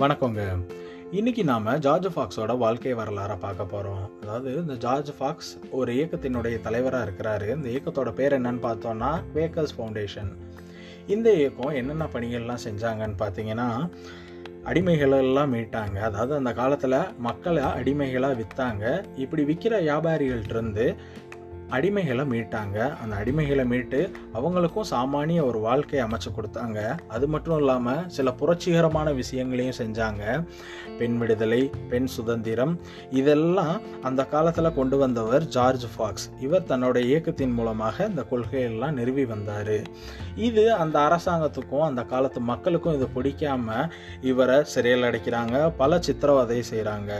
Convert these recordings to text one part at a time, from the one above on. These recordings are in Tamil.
வணக்கங்க. இன்னைக்கு நாம ஜார்ஜ் ஃபாக்ஸோட வாழ்க்கை வரலாறை பார்க்க போறோம். அதாவது இந்த ஜார்ஜ் ஃபாக்ஸ் ஒரு இயக்கத்தினுடைய தலைவராக இருக்கிறாரு. இந்த இயக்கத்தோட பேர் என்னன்னு பார்த்தோம்னா வேக்கர்ஸ் ஃபவுண்டேஷன். இந்த இயக்கம் என்னென்ன பணிகள்லாம் செஞ்சாங்கன்னு பார்த்தீங்கன்னா அடிமைகளெல்லாம் மீட்டாங்க. அதாவது அந்த காலத்தில் மக்களை அடிமைகளாக விற்றாங்க இப்படி விற்கிற வியாபாரிகள்ட்டிருந்து அடிமைகளை மீட்டாங்க. அந்த அடிமைகளை மீட்டு அவங்களுக்கும் சாமானிய ஒரு வாழ்க்கையை அமைச்சு கொடுத்தாங்க. அது மட்டும் இல்லாமல் சில புரட்சிகரமான விஷயங்களையும் செஞ்சாங்க. பெண் விடுதலை பெண் சுதந்திரம் இதெல்லாம் அந்த காலத்தில் கொண்டு வந்தவர் ஜார்ஜ் ஃபாக்ஸ். இவர் தன்னோட இயக்கத்தின் மூலமாக இந்த கொள்கையெல்லாம் நிறுவி வந்தார். இது அந்த அரசாங்கத்துக்கும் அந்த காலத்து மக்களுக்கும் இது பிடிக்காம இவரை சிறையில் அடைக்கிறாங்க. பல சித்திரவதை செய்கிறாங்க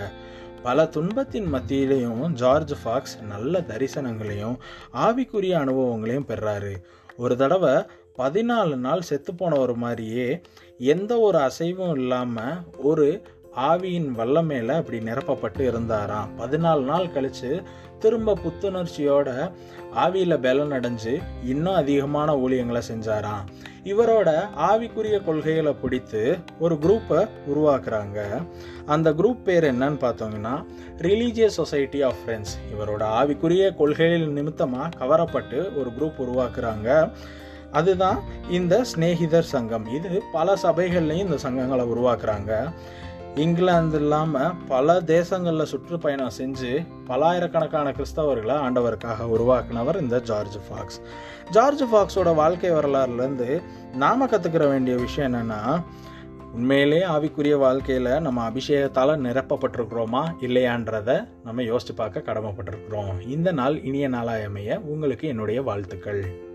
பல துன்பத்தின் மத்தியிலையும் ஜார்ஜ் ஃபாக்ஸ் நல்ல தரிசனங்களையும் ஆவிக்குரிய அனுபவங்களையும் பெறாரு. ஒரு தடவை பதினாலு நாள் செத்து போனவர் மாதிரியே எந்த ஒரு அசைவும் இல்லாமல் ஒரு ஆவியின் வல்லமேல அப்படி நிரப்பப்பட்டு இருந்தாராம். பதினாலு நாள் கழிச்சு திரும்ப புத்துணர்ச்சியோட ஆவியில் பலன் அடைஞ்சு இன்னும் அதிகமான ஊழியங்களை செஞ்சாராம். இவரோட ஆவிக்குரிய கொள்கைகளை பிடித்து ஒரு குரூப்பை உருவாக்குறாங்க. அந்த குரூப் பேர் என்னன்னு பார்த்தோங்கன்னா ரிலீஜியஸ் சொசைட்டி ஆஃப் ஃப்ரெண்ட்ஸ் இவரோட ஆவிக்குரிய கொள்கைகள் நிமித்தமாக கவரப்பட்டு ஒரு குரூப் உருவாக்குறாங்க. அதுதான் இந்த ஸ்நேகிதர் சங்கம். இது பல சபைகள்லையும் இந்த சங்கங்களை உருவாக்குறாங்க. இங்கிலாந்து இல்லாமல் பல தேசங்களில் சுற்றுப்பயணம் செஞ்சு பலாயிரக்கணக்கான கிறிஸ்தவர்களை ஆண்டவருக்காக உருவாக்குனவர் இந்த ஜார்ஜ் ஃபாக்ஸ். ஜார்ஜ் ஃபாக்ஸோட வாழ்க்கை வரலாறுலேருந்து நாம் கற்றுக்கிற வேண்டிய விஷயம் என்னென்னா உண்மையிலே ஆவிக்குரிய வாழ்க்கையில் நம்ம அபிஷேகத்தால் நிரப்பப்பட்டிருக்கிறோமா இல்லையான்றதை நம்ம யோசித்து பார்க்க கடமைப்பட்டிருக்கிறோம். இந்த நாள் இனிய நாளாயமைய உங்களுக்கு என்னுடைய வாழ்த்துக்கள்.